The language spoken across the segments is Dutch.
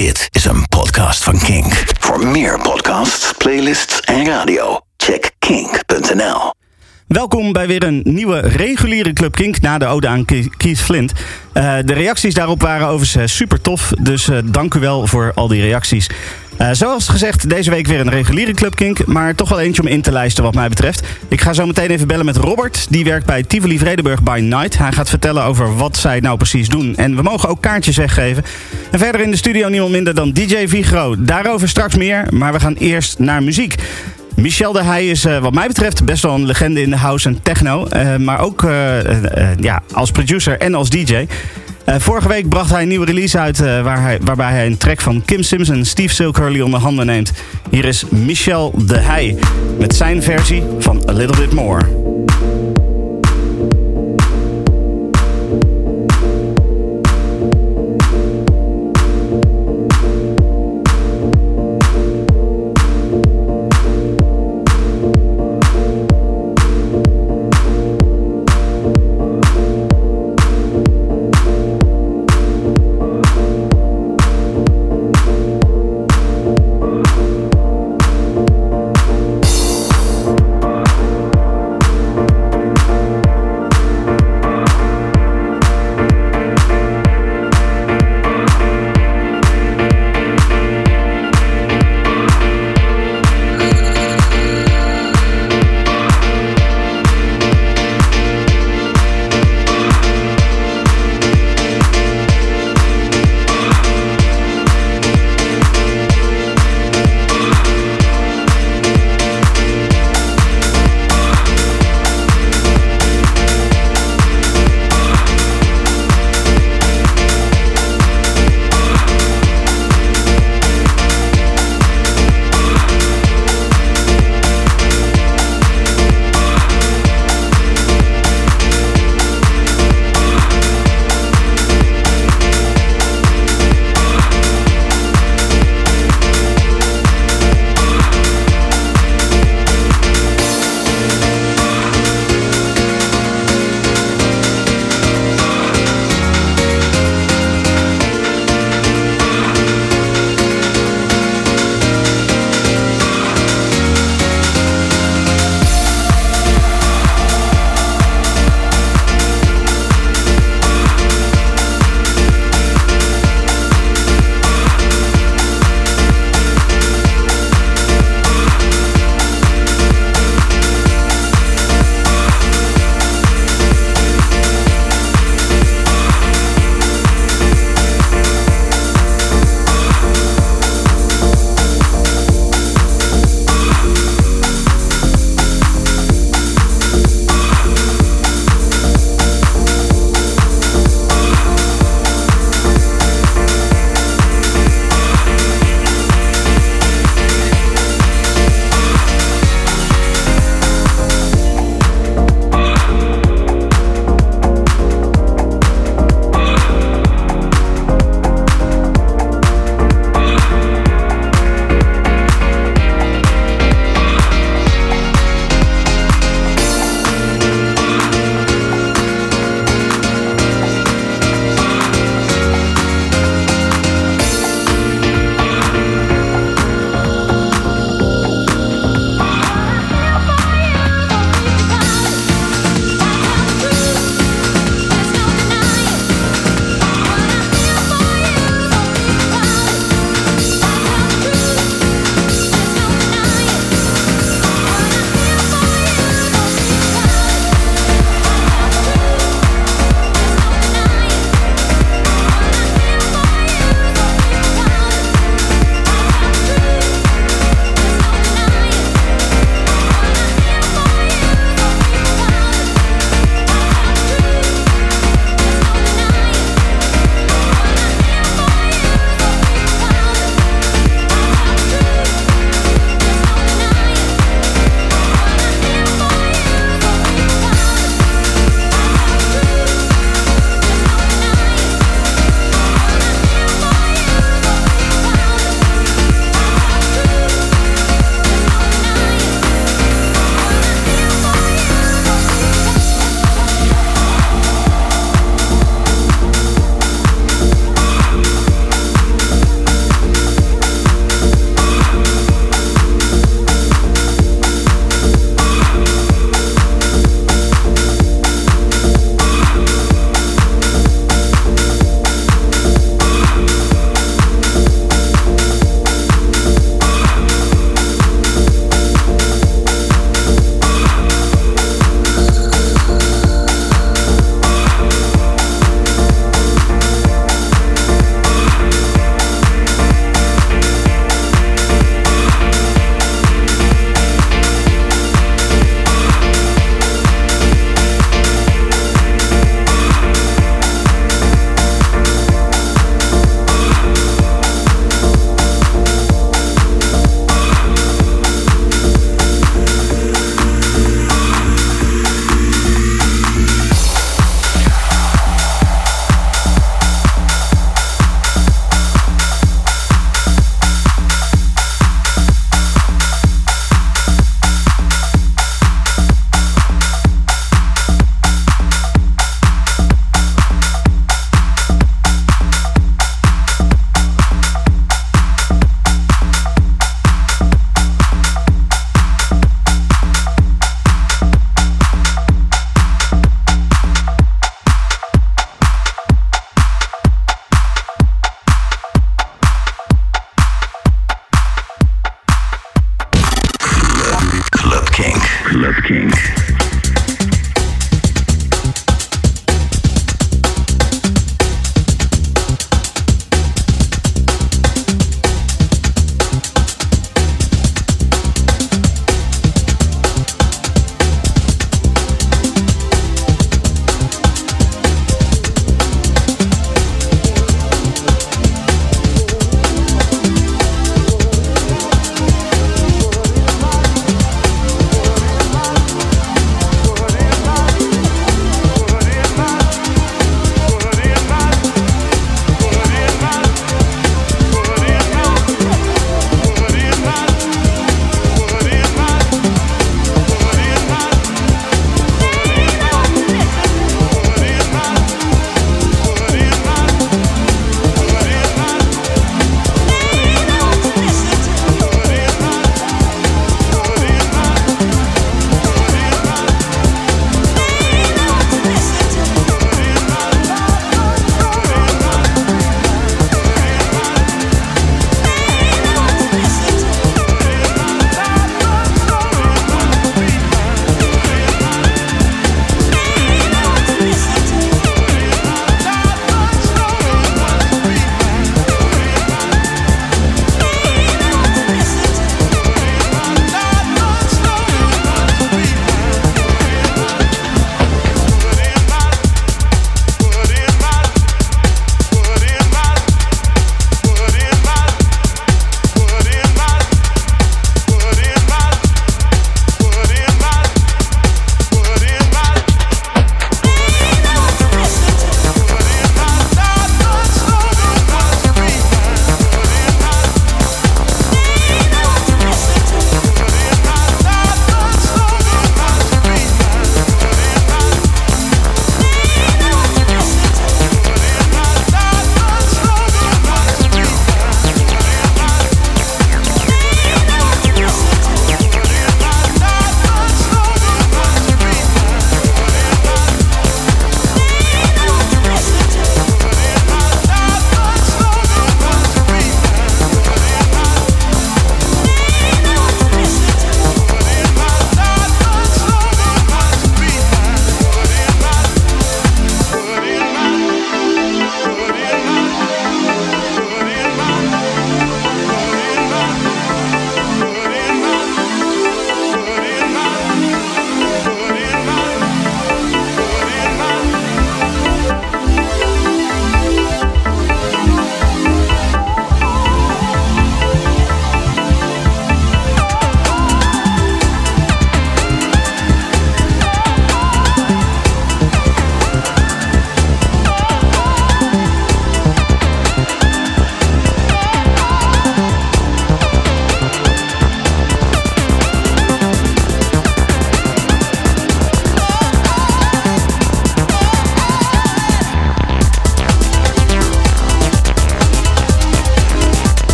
Dit is een podcast van Kink. Voor meer podcasts, playlists en radio, check kink.nl. Welkom bij weer een nieuwe reguliere Club Kink na de ode aan Keith Flint. Uh, de reacties daarop waren overigens super tof, dus uh, dank u wel voor al die reacties. Uh, zoals gezegd, deze week weer een reguliere Club Kink, maar toch wel eentje om in te lijsten wat mij betreft. Ik ga zo meteen even bellen met Robert, die werkt bij Tivoli Vredenburg by Night. Hij gaat vertellen over wat zij nou precies doen en we mogen ook kaartjes weggeven. En verder in de studio niemand minder dan DJ Vigro. Daarover straks meer, maar we gaan eerst naar muziek. Michel de Heij is wat mij betreft best wel een legende in de house en techno. Uh, maar ook ja, als producer en als DJ. Vorige week bracht hij een nieuwe release uit waar hij, waarbij hij een track van Kim Sims en Steve Silk onder handen neemt. Hier is Michel de Heij met zijn versie van A Little Bit More.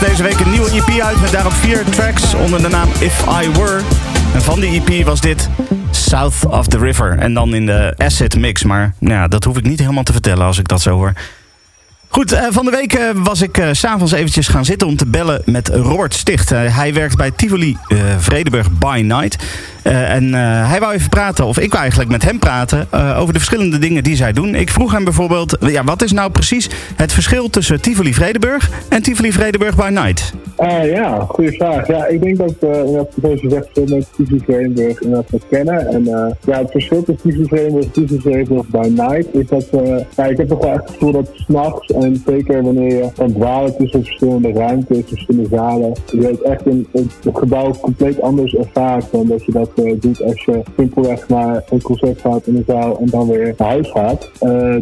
Deze week een nieuwe EP uit met daarop vier tracks onder de naam If I Were. En van die EP was dit South of the River. En dan in de acid mix. Maar ja, dat hoef ik niet helemaal te vertellen als ik dat zo hoor. Goed, uh, van de week uh, was ik uh, s'avonds eventjes gaan zitten om te bellen met Robert Sticht. hij werkt bij Tivoli Vredeburg by Night. En hij wou even praten, of ik wou eigenlijk met hem praten, over de verschillende dingen die zij doen. Ik vroeg hem bijvoorbeeld, ja, wat is nou precies het verschil tussen Tivoli Vredeburg en Tivoli Vredeburg by Night? Uh, ja, goede vraag. Ja, ik denk dat uh, zoals je zegt, veel mensen Tivoli Vredenburg inderdaad wel kennen. En ja, het verschil tussen Tivoli Vredenburg en Tivoli Vredenburg by Night is dat, ja, ik heb toch wel echt het gevoel dat s'nachts en zeker wanneer je kan dwalen tussen verschillende ruimtes, verschillende zalen, je het echt een, het, gebouw compleet anders ervaart dan dat je dat doet als je simpelweg naar een concert gaat in een zaal en dan weer naar huis gaat.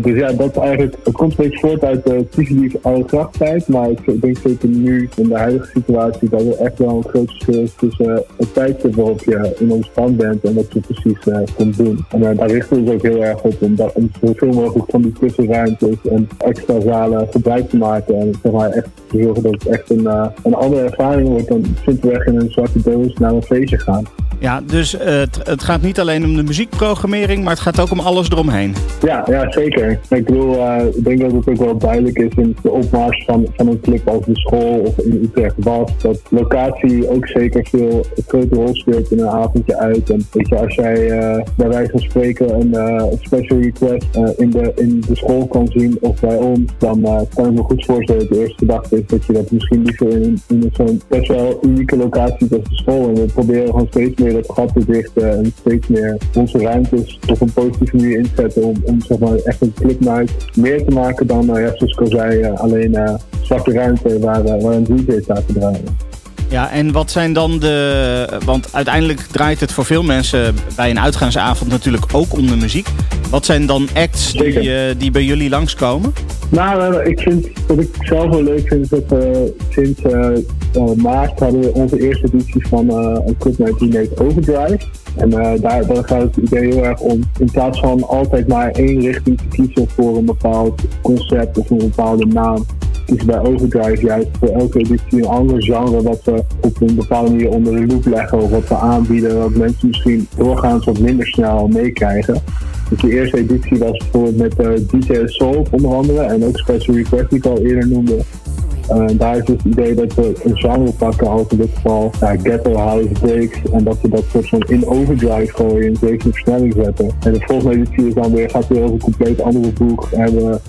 dus ja, dat eigenlijk, komt een beetje voort uit de Tivoli oude krachttijd, maar ik denk zeker nu in de huidige situatie dat er echt wel een groot verschil is tussen het tijdstip waarop je in ons bent en wat je precies uh, kunt doen. En daar richten we ons ook heel erg op om, om zoveel mogelijk van die tussenruimtes en extra zalen gebruik te maken en zeg maar echt te zorgen dat het echt een, uh, een andere ervaring wordt dan simpelweg in een zwarte doos naar een feestje gaan. Ja, dus het, het gaat niet alleen om de muziekprogrammering, maar het gaat ook om alles eromheen. Ja, ja zeker. Ik bedoel, ik denk dat het ook wel duidelijk is in de opmars van, van een club als de school of in Utrecht was, dat locatie ook zeker veel een grote rol speelt in een avondje uit. En weet je, als jij bij wijze van spreken een special request in, de, in de school kan zien of bij ons, dan kan ik me goed voorstellen dat de eerste gedachte is dat je dat misschien liever in, in zo'n best wel unieke locatie als de school. En we proberen gewoon steeds meer dat gat te dichten en steeds meer onze ruimtes op een positieve manier inzetten om, om zeg maar echt een meer te maken dan, ja, zoals ik al zei, alleen zwarte ruimte waar, waar een DJ staat te draaien. Ja, en wat zijn dan de. Want uiteindelijk draait het voor veel mensen bij een uitgaansavond natuurlijk ook om de muziek. Wat zijn dan acts die, uh, die bij jullie langskomen? Nou, ik vind wat ik zelf wel leuk vind, is dat uh, sinds uh, maart hadden we onze eerste editie van een club die heet Overdrive. En daar, daar gaat het idee heel erg om, in plaats van altijd maar één richting te kiezen voor een bepaald concept of een bepaalde naam, is bij Overdrive juist voor elke editie een ander genre wat we op een bepaalde manier onder de loep leggen of wat we aanbieden, wat mensen misschien doorgaans wat minder snel meekrijgen. Dus de eerste editie was bijvoorbeeld met uh, eh, DJ Soul onder andere en ook Special Request die ik al eerder noemde. Uh, daar is het idee dat we een genre pakken, als in dit geval ja, Ghetto House Breaks. En dat we dat soort van in overdrive gooien, in zevende versnelling zetten. En de volgende editie is dan weer, gaat weer over een compleet andere boek. Hebben Trends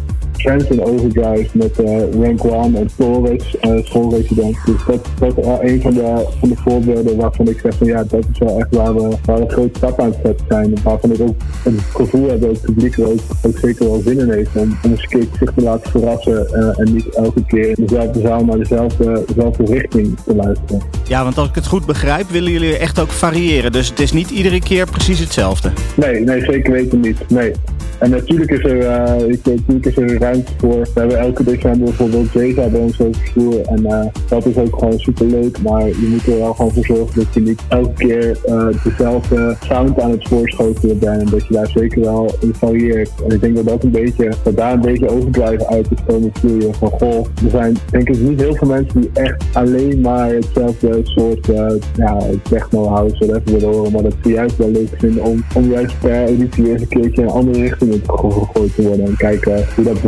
in Overdrive met uh, Rank One en Torres, schoolresident. Dus dat, dat is een van de, van de voorbeelden waarvan ik zeg van ja, dat is wel echt waar we, waar we grote stap aan het zetten zijn. Waarvan ik ook het gevoel heb dat het publiek er ook, ook zeker wel zin in heeft om, om eens een keer zich te laten verrassen uh, en niet elke keer in dezelfde zaal naar dezelfde, dezelfde richting te luisteren. Ja, want als ik het goed begrijp, willen jullie echt ook variëren. Dus het is niet iedere keer precies hetzelfde. Nee, nee zeker weten niet. Nee. En natuurlijk is er, uh, ik, natuurlijk is er voor. We hebben elke december bijvoorbeeld Jeza bij ons over. En uh, dat is ook gewoon super leuk. Maar je moet er wel gewoon voor zorgen dat je niet elke keer uh, dezelfde sound aan het voorschotelen bent. En dat je daar zeker wel in varieert. En ik denk dat dat een beetje, dat daar een beetje overdrijven uit is komen vloeien. Van goh, er zijn denk ik niet heel veel mensen die echt alleen maar hetzelfde soort uh, ja, techno house whatever willen horen. Maar dat ze juist wel leuk vinden om, om juist per editie weer eens een keertje een andere richting in gegooid te worden. En kijken hoe dat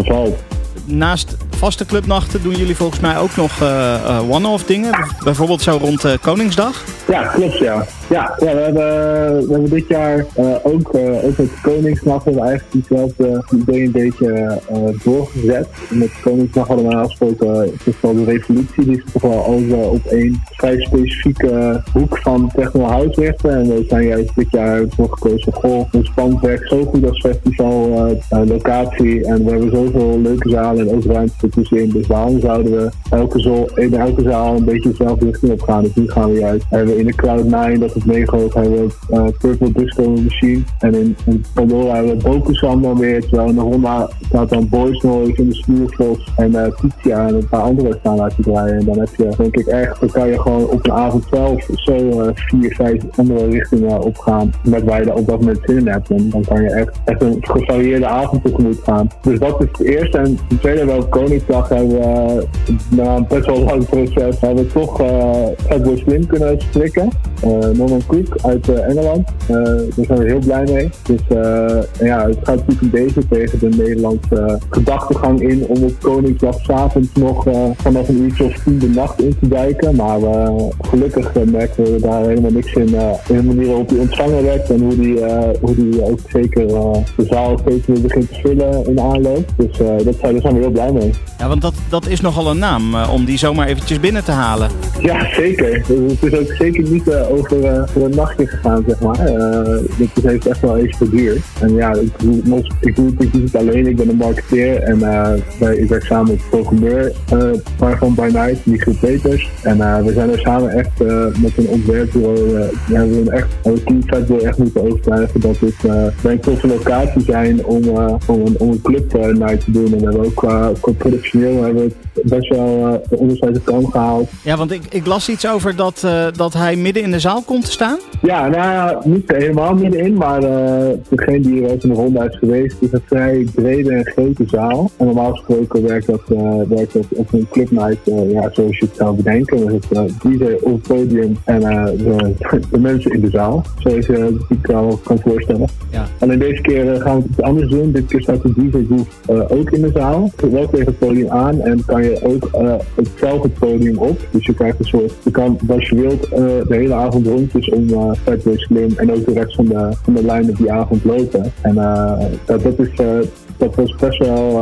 naast vaste clubnachten doen jullie volgens mij ook nog uh, one-off dingen. Bijvoorbeeld zo rond uh, Koningsdag. Ja, klopt ja. Ja, ja we, hebben, we hebben dit jaar ook, ook met Koningsnacht hebben we eigenlijk hetzelfde idee een beetje doorgezet. Met Koningsnacht hadden we afgesproken, het is de revolutie, die is toch wel alles op één vrij specifieke hoek van techno house richten. En we zijn juist dit jaar voor gekozen, goh, ons pand werkt zo goed als festival locatie en we hebben zoveel leuke zalen en ook ruimte ertussenin. Dus daarom zouden we elke zaal, in elke zaal een beetje dezelfde richting op gaan. Dus nu gaan we juist. Hebben we in de Cloud9, dat mega hoog, hebben we uh, Purple Disco Machine. En in, Pandora hebben we Bokusan dan weer. Terwijl in de Honda staat dan Boys Noise in de Smuurvos en uh, en een paar andere staan laten draaien. En dan heb je, denk ik echt, dan kan je gewoon op een avond zelf zo uh, vier, vijf andere richtingen opgaan. Met waar je op dat moment zin in hebt. En dan kan je echt, echt een gevarieerde avond tegemoet gaan. Dus dat is het eerste. En de tweede, wel op Koningsdag hebben we na een best wel lang proces hebben we toch uh, Fatboy Slim kunnen strikken. Norman Cook uit uh, Engeland. daar zijn we heel blij mee. Dus ja, het gaat natuurlijk een beetje tegen de Nederlandse gedachtegang in om op Koningsdag s'avonds nog vanaf een uurtje of tien de nacht in te duiken. Maar gelukkig merken we daar helemaal niks in, in de manier waarop die ontvangen werd en hoe die, hoe die ook zeker de zaal steeds meer begint te vullen in aanloop. Dus dat zijn, daar zijn we heel blij mee. Ja, want dat, dat is nogal een naam om die zomaar eventjes binnen te halen. Ja, zeker. Dus het is ook zeker niet uh, over, uh, voor een nachtje gegaan, zeg maar. Uh, dit heeft echt wel even geduurd. En ja, ik doe, het niet alleen. Ik ben een marketeer en wij, ik werk samen met programmeur van By Night, Michiel Peters. En we zijn er samen echt met een ontwerpbureau, ja, we hebben echt, team Fatboy echt moeten overtuigen dat dit bij een toffe locatie zijn om, om, een, om een club night te doen. En we hebben ook qua, productioneel hebben we best wel uh, onderscheid de kam gehaald. Ja, want ik, ik las iets over dat, uh, dat hij midden in de zaal komt te staan. Ja, nou ja, niet helemaal middenin, maar uh, degene die er in de ronde is geweest, is een vrij brede en grote zaal. En normaal gesproken werkt dat, werkt dat op een clubnight, ja, zoals je het zou bedenken. Met het DJ op het podium en de, de, mensen in de zaal. Zoals je het wel kan voorstellen. Ja. Alleen deze keer gaan we het anders doen. Dit keer staat de DJ ook in de zaal. Wel tegen het podium aan en kan je ook uh, hetzelfde podium op. Dus je krijgt een soort, je kan als je wilt uh, de hele avond rondjes om uh, Fatboy Slim en ook de rest van de, van de lijn op die avond lopen. En dat, dat, is, dat was best wel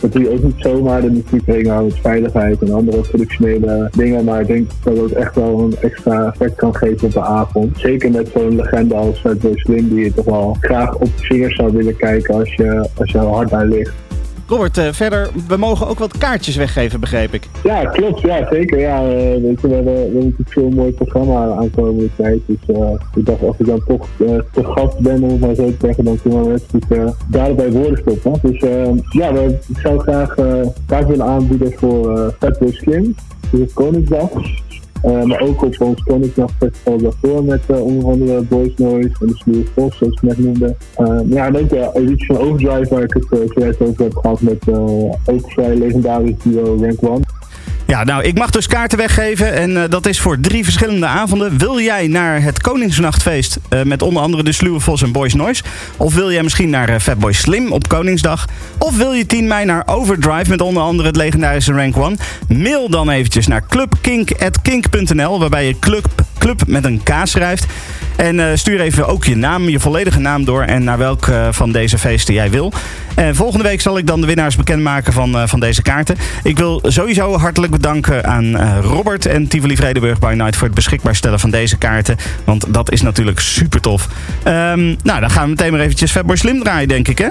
dat doe je ook niet zomaar. Er natuurlijk rekening met veiligheid en andere productionele dingen. Maar ik denk dat het echt wel een extra effect kan geven op de avond. Zeker met zo'n legende als Fatboy Slim, die je toch wel graag op vingers zou willen kijken als je, als je hard bij ligt. Robert, uh, verder, we mogen ook wat kaartjes weggeven, begreep ik. Ja, klopt. Ja, zeker. Ja, uh, weet je, we, hebben, we hebben natuurlijk veel mooi programma aankomende tijd. Dus uh, ik dacht, als ik dan toch te gast ben, om het maar zo te zeggen, dan kunnen we natuurlijk daarbij woorden stoppen. Dus ja, we, ik zou graag kaart willen aanbieden voor Fatboy Slim. Dus het Koningsdag. Uh, maar ook op ons Koningsnacht Festival daarvoor met uh, onder andere Boys Noise en de Sluwe Vos, zoals ik net noemde. Uh, ja, en editie van Overdrive, waar ik het zojuist over heb gehad met ook vrij legendarisch duo Rank One. Ja, nou, ik mag dus kaarten weggeven en uh, dat is voor drie verschillende avonden. Wil jij naar het Koningsnachtfeest uh, met onder andere de Sluwe Vos en Boys Noise? Of wil jij misschien naar uh, Fatboy Slim op Koningsdag? Of wil je 10 mei naar Overdrive met onder andere het legendarische Rank One? Mail dan eventjes naar clubkink.kink.nl waarbij je club, club met een K schrijft. En stuur even ook je naam, je volledige naam door en naar welk van deze feesten jij wil. En volgende week zal ik dan de winnaars bekendmaken van, van deze kaarten. Ik wil sowieso hartelijk bedanken aan Robert en Tivoli Vredenburg by Night voor het beschikbaar stellen van deze kaarten. Want dat is natuurlijk super tof. Um, nou, dan gaan we meteen maar eventjes Fatboy Slim draaien, denk ik, hè?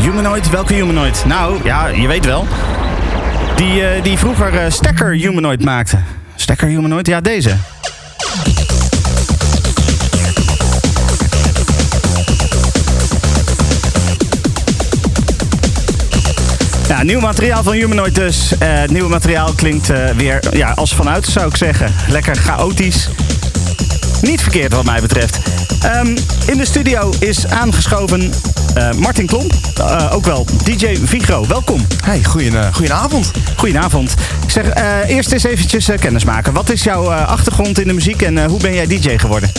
Humanoid? Welke Humanoid? Nou, ja, je weet wel. Die, uh, die vroeger uh, Stekker Humanoid maakte. Stekker Humanoid? Ja, deze. Ja, nieuw materiaal van Humanoid dus. Uh, het nieuwe materiaal klinkt weer ja, als vanuit, zou ik zeggen. Lekker chaotisch. Niet verkeerd wat mij betreft. Um, in de studio is aangeschoven uh, Martin Klomp. ook wel DJ Vigro. Welkom. Hey, goeien, goedenavond. Goedenavond. Ik zeg eerst eens eventjes kennis maken. Wat is jouw achtergrond in de muziek en hoe ben jij DJ geworden?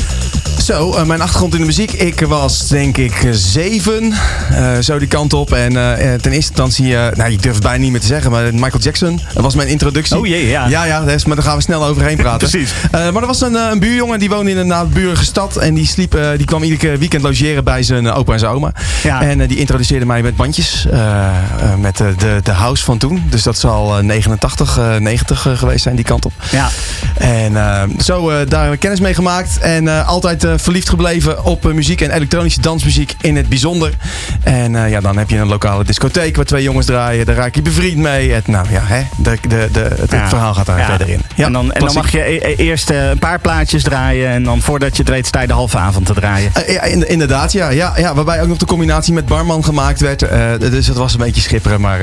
Zo, uh, mijn achtergrond in de muziek. Ik was denk ik zeven. Uh, zo die kant op. En uh, ten eerste instantie, nou ik durf het bijna niet meer te zeggen, maar Michael Jackson dat was mijn introductie. Oh jee, ja. Ja, ja, dus, maar daar gaan we snel overheen praten. Precies. maar er was een, een, buurjongen die woonde in een naburige stad. En die, sliep, die kwam iedere weekend logeren bij zijn opa en zijn oma. Ja. En die introduceerde mij met bandjes. met de, de, de house van toen. Dus dat zal 89, 90 geweest zijn, die kant op. Ja. En zo daar kennis mee gemaakt. En altijd verliefd gebleven op uh, muziek en elektronische dansmuziek in het bijzonder. En uh, ja, dan heb je een lokale discotheek waar twee jongens draaien. Daar raak je bevriend mee. Het, nou ja, hè, de, de, de, het ja. verhaal gaat daar ja. verder in. Ja, en, dan, en dan mag je e eerst uh, een paar plaatjes draaien. En dan voordat je het weet sta je de halve avond te draaien. ja, inderdaad, ja, ja, ja. Waarbij ook nog de combinatie met barman gemaakt werd. dus het was een beetje schipperen. Maar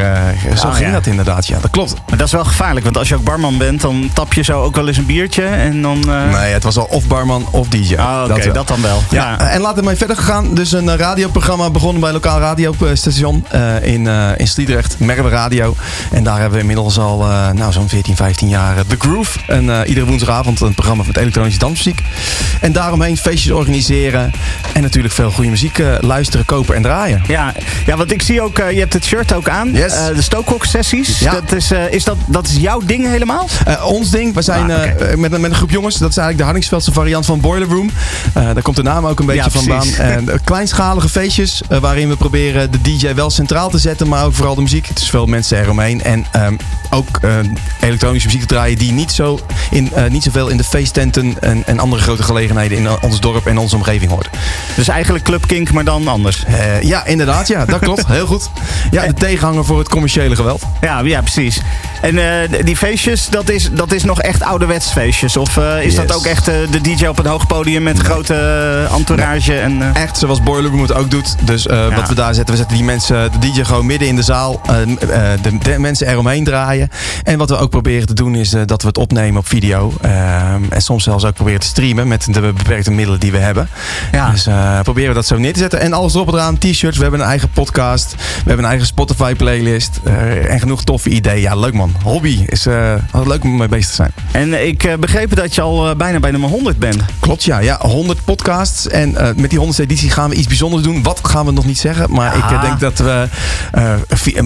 zo Oh, ging dat inderdaad. Ja, dat klopt. Maar dat is wel gevaarlijk. Want als je ook barman bent, dan tap je zo ook wel eens een biertje. En dan... Nee, het was al of barman of DJ. Oh, oké, okay, dat, dan wel. Ja, ja. en later mee verder gegaan. Dus een radioprogramma begonnen bij een lokaal radiostation uh, in, uh, in Sliedrecht, Merwe Radio. En daar hebben we inmiddels al nou, zo'n 14, 15 jaar The Groove. En iedere woensdagavond een programma met elektronische dansmuziek. En daaromheen feestjes organiseren. En natuurlijk veel goede muziek luisteren, kopen en draaien. Ja, ja want ik zie ook, je hebt het shirt ook aan. Yes. de Stookhock sessies. Ja. Dat is, is dat, dat is jouw ding helemaal? ons ding. We zijn Ah, oké. met, met een groep jongens. Dat is eigenlijk de Hardingsveldse variant van Boiler Room. daar komt de naam ook een beetje Ja, vandaan. En, eh, kleinschalige feestjes eh, waarin we proberen de DJ wel centraal te zetten, maar ook vooral de muziek. Het is veel mensen eromheen. En ehm, ook eh, elektronische muziek te draaien die niet, zo in, eh, niet zoveel in de feesttenten en, en andere grote gelegenheden in ons dorp en onze omgeving hoort. Dus eigenlijk Club Kink, maar dan anders. Eh, ja, inderdaad. Ja, dat klopt. Heel goed. Ja, de tegenhanger voor het commerciële geweld. Ja, ja precies. En eh, die feestjes, dat is, dat is nog echt ouderwets feestjes? Of eh, is dat ook echt eh, de DJ op een hoog podium met grote eh, entourage? En, eh, Echt zoals Boiler Room het ook doet. Dus eh, Ja. wat we daar zetten, we zetten die mensen, de DJ gewoon midden in de zaal. eh, eh, de, de mensen eromheen draaien. En wat we ook proberen te doen is eh, dat we het opnemen op video. Eh, en soms zelfs ook proberen te streamen met de beperkte middelen die we hebben. Ja. Dus eh, proberen we dat zo neer te zetten. En alles erop en eraan. T-shirts, we hebben een eigen podcast. We hebben een eigen Spotify playlist. eh, en genoeg toffe ideeën. Ja, leuk man. Hobby is altijd leuk om mee bezig te zijn. en ik begrepen dat je al bijna bij nummer 100 bent. Klopt, ja. ja 100 podcasts. En met die 100ste editie gaan we iets bijzonders doen. Wat gaan we nog niet zeggen. Maar ik Ah. denk dat we,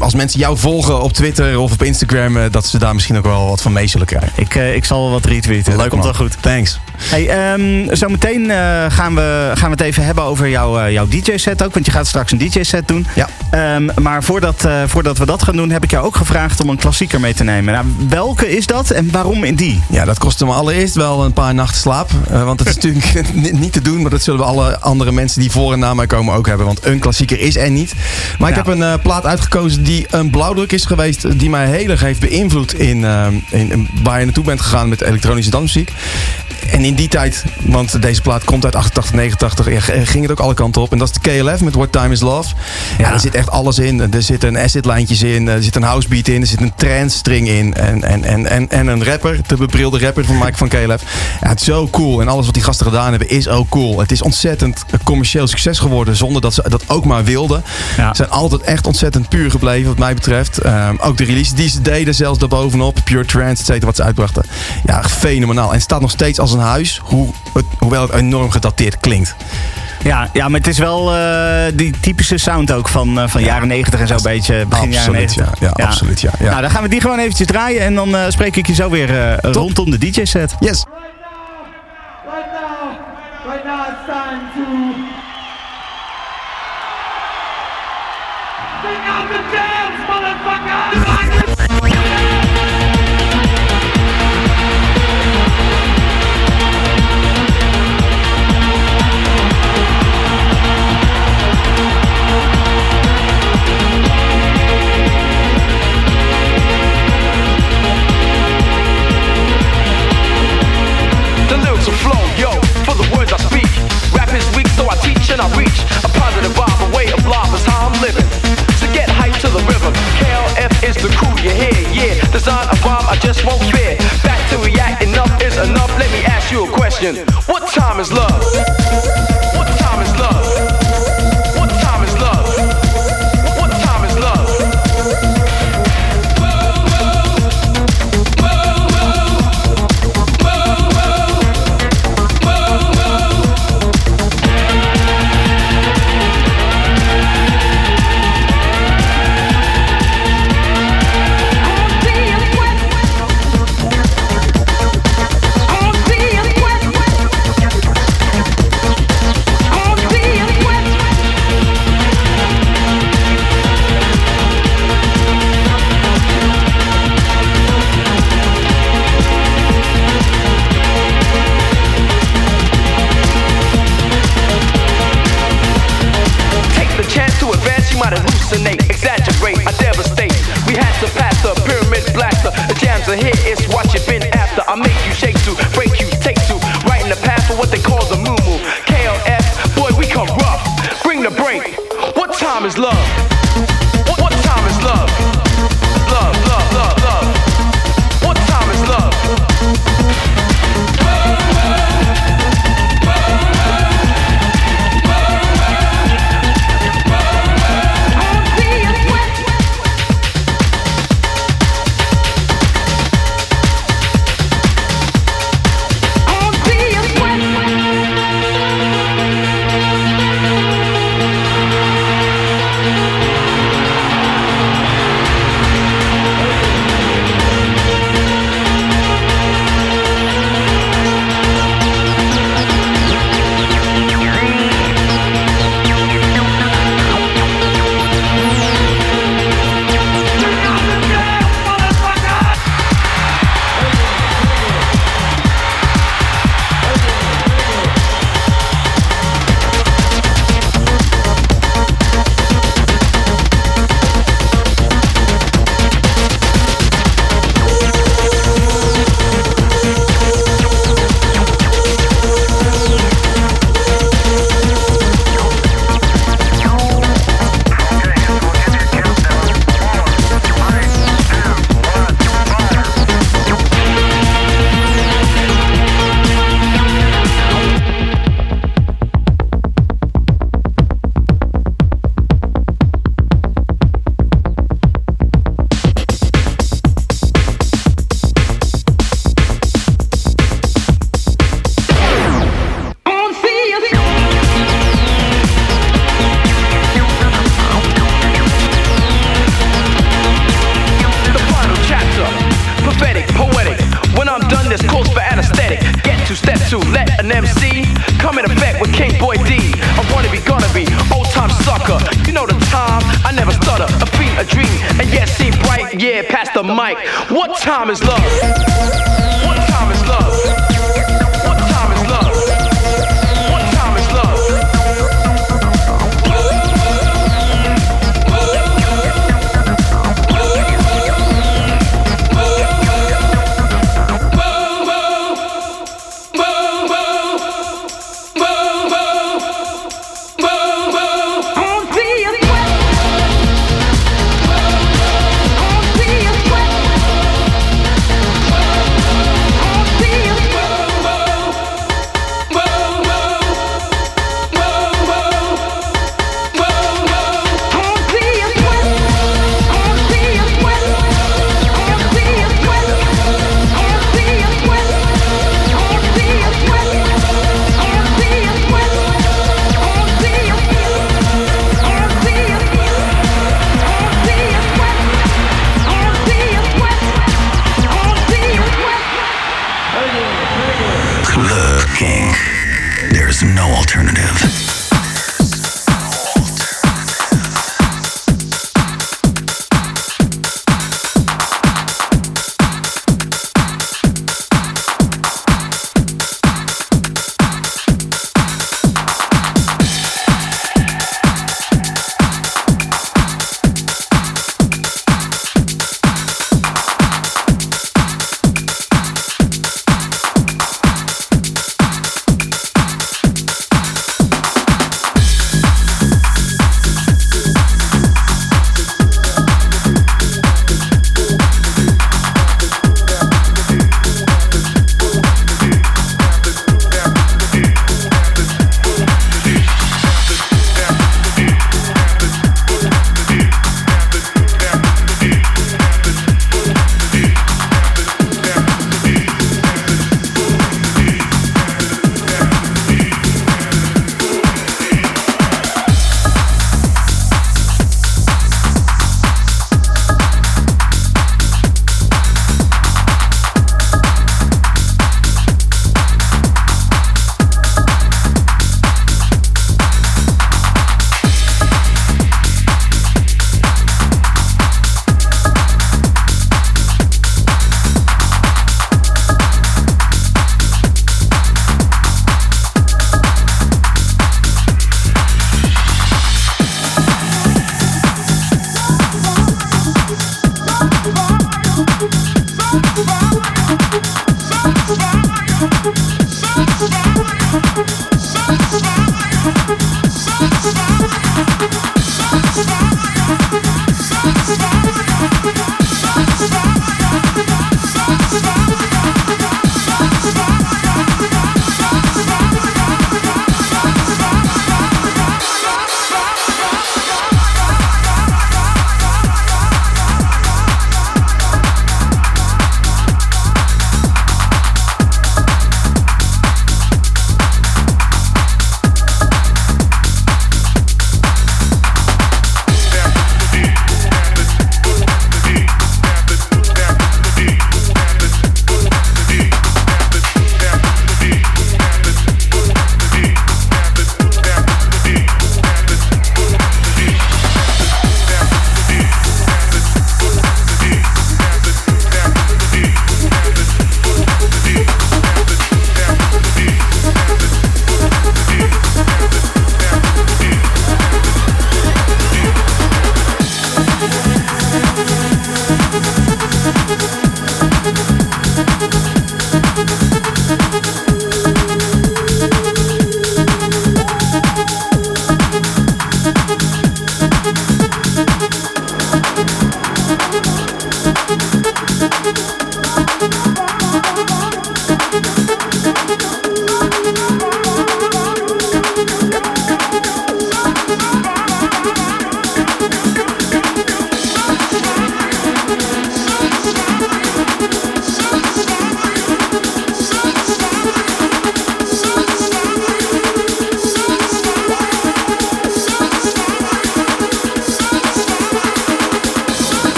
als mensen jou volgen op Twitter of op Instagram, eh, dat ze daar misschien ook wel wat van mee zullen krijgen. Ik, eh, ik zal wel wat retweeten. komt man. wel goed. Thanks. Hey, ehm, zometeen eh, gaan, we, gaan we het even hebben over jouw, eh, jouw DJ-set ook. Want je gaat straks een DJ-set doen. Ja. Ehm, maar voordat, eh, voordat we dat gaan doen, heb ik jou ook gevraagd om een klassieker mee te nemen. Nou, welke is dat en waarom in die? Ja, dat kostte me allereerst wel een paar nachten slaap. Want dat is natuurlijk niet- te doen. Maar dat zullen we alle andere mensen die voor en na mij komen ook hebben. Want een klassieker is er niet. Maar ik heb een plaat uitgekozen die een blauwdruk is geweest. Die mij heel erg heeft beïnvloed in, eh, in, in waar je naartoe bent gegaan met elektronische dansmuziek. En in die tijd, want deze plaat komt uit 88, 89, ja, g- ging het ook alle kanten op. En dat is de KLF met What Time Is Love. Ja, Ja. er zit echt alles in. Er zitten acid lijntjes in, er zit een housebeat in, er zit een trance string in. En, en, en, en, en een rapper, de bebrilde rapper van Mike van KLF. Ja, het is zo cool. En alles wat die gasten gedaan hebben is ook cool. Het is ontzettend commercieel succes geworden zonder dat ze dat ook maar wilden. Ze zijn altijd echt ontzettend puur gebleven wat mij betreft. Ehm, ook de release die ze deden zelfs daarbovenop. Pure Trance, et cetera, wat ze uitbrachten. Ja, fenomenaal. En het staat nog steeds als een huis, hoe het, hoewel het enorm gedateerd klinkt. Ja, ja, maar het is wel eh, die typische sound ook van, eh, van jaren 90 en zo een beetje. Begin jaren Absoluut, 90. ja. Ja, absoluut, ja. ja. Nou, dan gaan we die gewoon eventjes draaien en dan eh, spreek ik je zo weer eh, rondom de DJ-set. Yes. Right now, right now it's time to sing out the jams, motherfucker! rap is weak, so I teach and I reach a positive vibe, a way of life is how I'm living. So get hype to the rhythm. KLF is the crew you hear, yeah. Design a bomb, I just won't fear. Back to react, enough is enough. Let me ask you a question. What time is love? What time is love? you been after. I make you shake to, break you, take to, right in the path for what they call the moo moo. KLF, boy, we come rough. Bring the break. What time is love?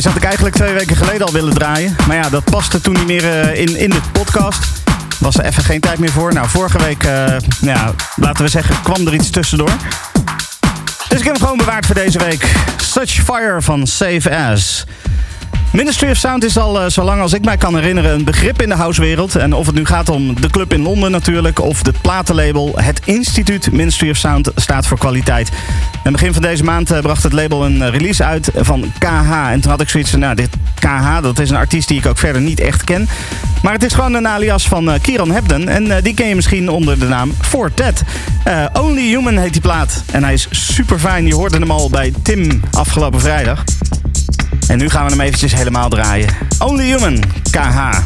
Deze had ik eigenlijk twee weken geleden al willen draaien. Maar ja, dat paste toen niet meer uh, in, in de podcast. Was er even geen tijd meer voor. Nou, vorige week, uh, ja, laten we zeggen, kwam er iets tussendoor. Dus ik heb hem gewoon bewaard voor deze week. Such Fire van Save As. Ministry of Sound is al uh, zo lang als ik mij kan herinneren een begrip in de housewereld. En of het nu gaat om de club in Londen natuurlijk of het platenlabel. Het instituut Ministry of Sound staat voor kwaliteit. En begin van deze maand uh, bracht het label een uh, release uit van KH. En toen had ik zoiets van, nou dit KH, dat is een artiest die ik ook verder niet echt ken. Maar het is gewoon een alias van Kieran Hebden. En die ken je misschien onder de naam Fortet. Only Human heet die plaat. En hij is super fijn. Je hoorde hem al bij Tim afgelopen vrijdag. En nu gaan we hem eventjes helemaal draaien. Only Human, KH.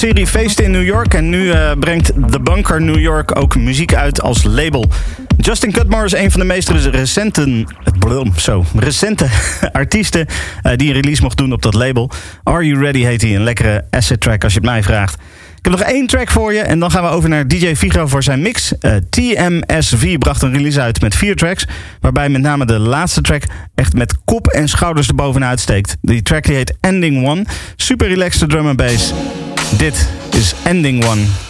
Serie feesten in New York en nu uh, brengt The Bunker New York ook muziek uit als label. Justin Cutmore is een van de meest recente, zo, recente artiesten uh, die een release mocht doen op dat label. Are You Ready heet hij, een lekkere asset track als je het mij vraagt. Ik heb nog één track voor je en dan gaan we over naar DJ Vigo voor zijn mix. Uh, TMSV bracht een release uit met vier tracks, waarbij met name de laatste track echt met kop en schouders erbovenuit steekt. Die track die heet Ending One. Super relaxed drum en bass. Dit is Ending One.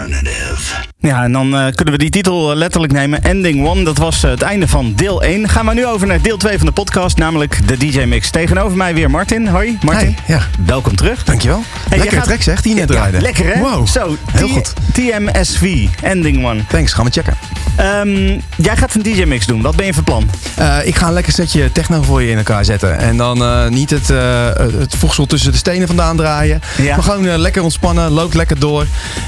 Alternative. Alternative. en dan eh, kunnen we die titel eh, letterlijk nemen. Ending One, dat was eh, het einde van deel 1. Gaan we nu over naar deel 2 van de podcast, namelijk de DJ Mix. Tegenover mij weer Martin. Hoi, Martin. Hey, ja. Welkom terug. Dankjewel. Hey, Lekkere gaat- track zeg, die net Ja, draaide. lekker hè? Wow, Zo, heel goed. TMSV, Ending One. Thanks, gaan we checken. Ehm, jij gaat een DJ Mix doen. Wat ben je van plan? Eh, ik ga een lekker setje techno voor je in elkaar zetten. En dan eh, niet het, eh, het voegsel tussen de stenen vandaan draaien. Ja. Maar gewoon lekker ontspannen, loopt lekker door.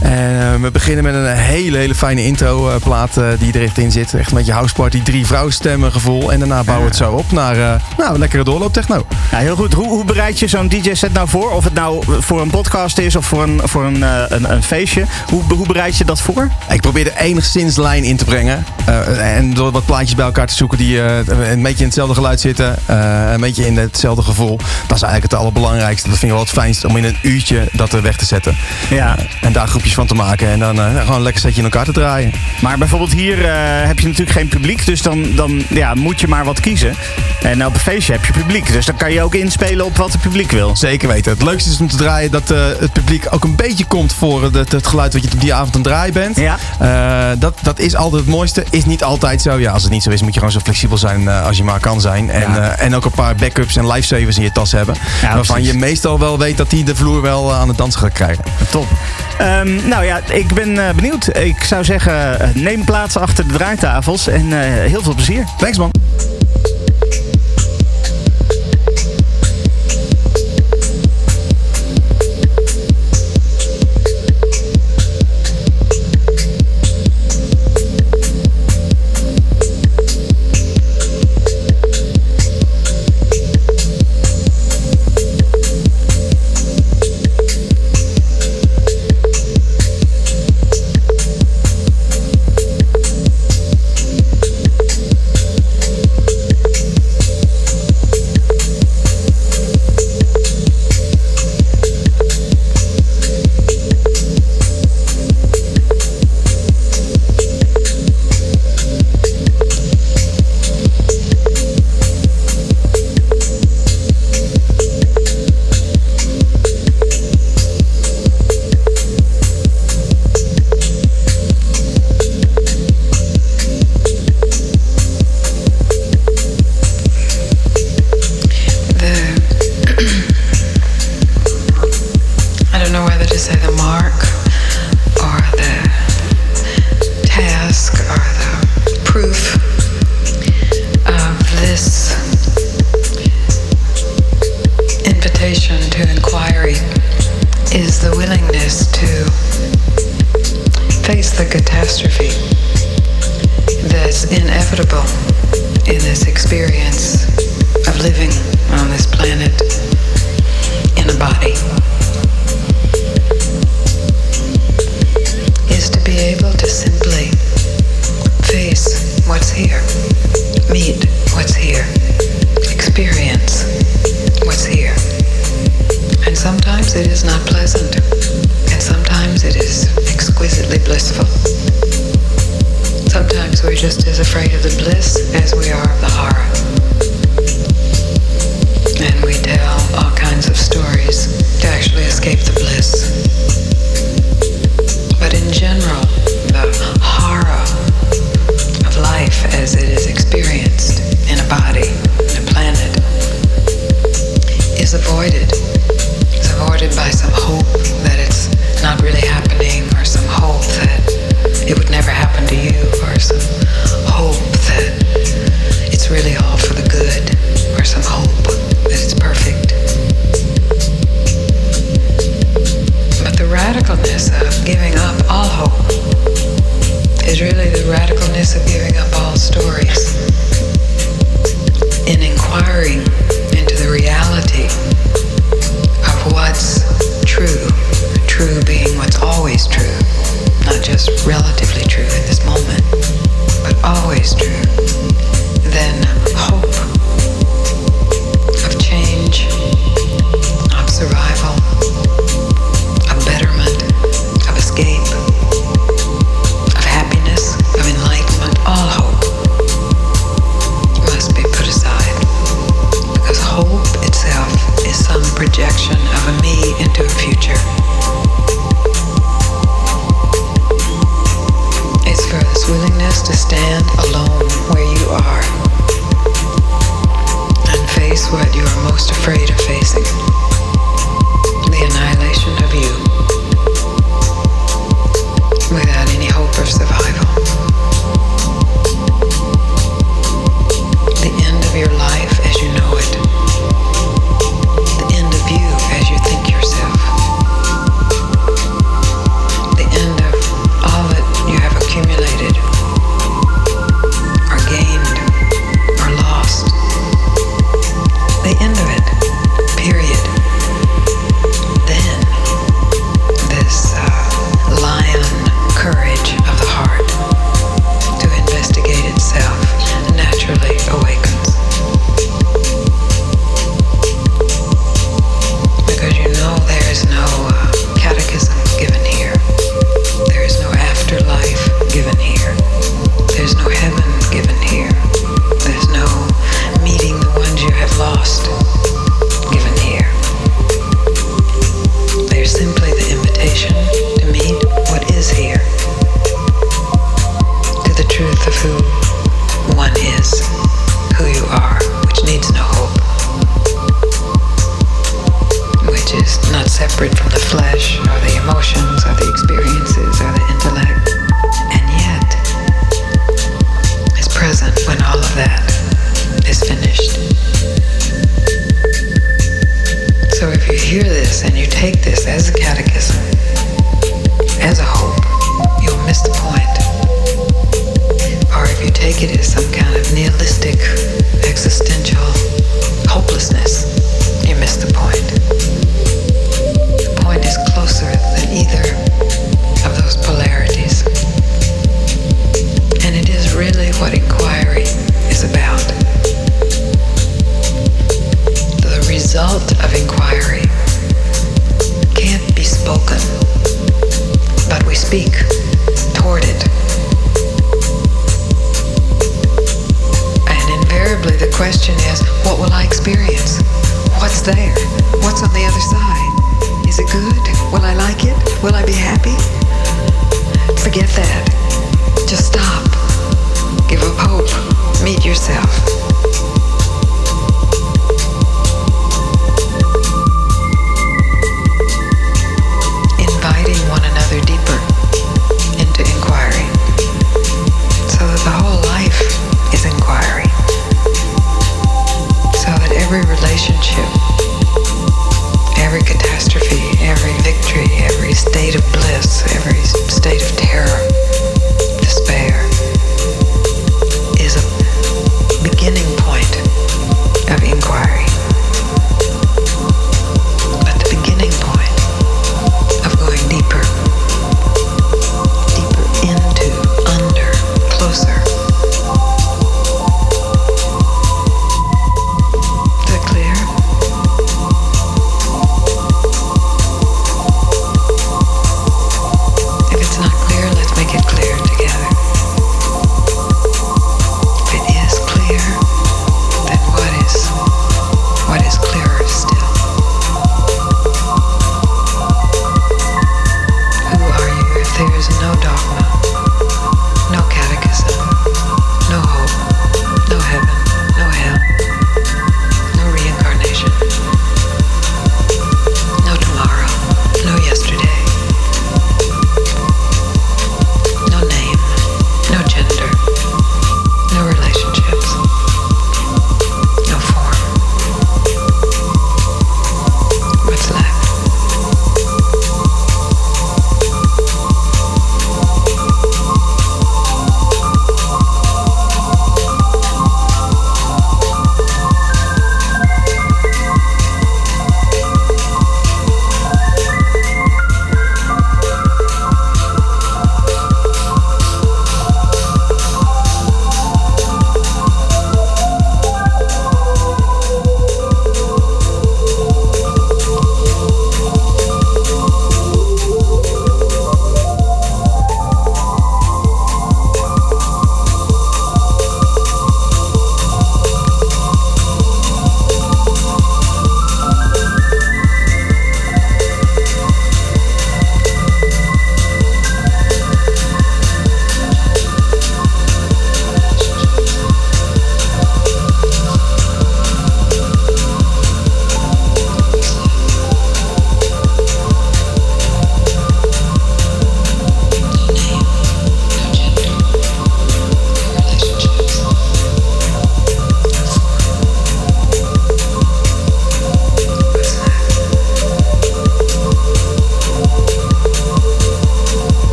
En we beginnen met een hele, hele fijne intro eh, plaat eh, die er echt in zit. Echt met je houseparty, drie vrouwenstemmen gevoel. En daarna bouwen we het zo op naar eh, nou, een lekkere doorloop techno. Ja, heel goed. Hoe, hoe bereid je zo'n DJ-set nou voor? Of het nou voor een podcast is of voor een, voor een, eh, een, een feestje. Hoe, hoe bereid je dat voor? Ik probeer er enigszins lijn in te brengen. Eh, en door wat plaatjes bij elkaar te zoeken die eh, een beetje in hetzelfde geluid zitten. eh, een beetje in hetzelfde gevoel. Dat is eigenlijk het allerbelangrijkste. Dat vind ik wel het fijnst om in een uurtje dat er weg te zetten. Ja. En daar groepjes van te maken. En dan eh, gewoon een lekker setje in elkaar te draaien. Maar bijvoorbeeld hier eh, heb je natuurlijk geen publiek. Dus dan, dan ja, moet je maar wat kiezen. En op een feestje heb je publiek. Dus dan kan je ook inspelen op wat het publiek wil. Zeker weten. Het leukste is om te draaien dat eh, het publiek ook een beetje komt voor het, het geluid wat je op die avond aan het draaien bent. Ja. Eh, dat, dat is altijd het mooiste. Is niet altijd zo. Ja, als het niet zo is, moet je gewoon zo flexibel zijn eh, als je maar kan zijn. En, Ja. eh, en ook een paar backups en lifesavers in je tas hebben. Ja, waarvan precies. je meestal wel weet dat die de vloer wel aan het dansen gaat krijgen. Top. Ehm, nou ja, ik ben eh, benieuwd. Ik zou zeggen, eh, neem plaats achter de draaitafels. En eh, heel veel plezier. Thanks man.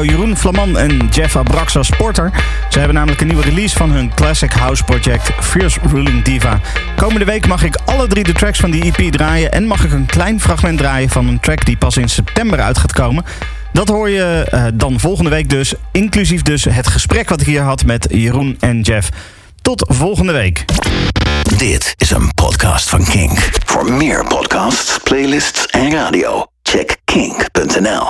Jeroen Flaman en Jeff Abraxa Porter. Ze hebben namelijk een nieuwe release van hun classic house project Fierce Ruling Diva. Komende week mag ik alle drie de tracks van die EP draaien... en mag ik een klein fragment draaien van een track die pas in september uit gaat komen... Dat hoor je uh, dan volgende week dus. Inclusief dus het gesprek wat ik hier had met Jeroen en Jeff. Tot volgende week. Dit is een podcast van Kink. Voor meer podcasts, playlists en radio, check kink.nl.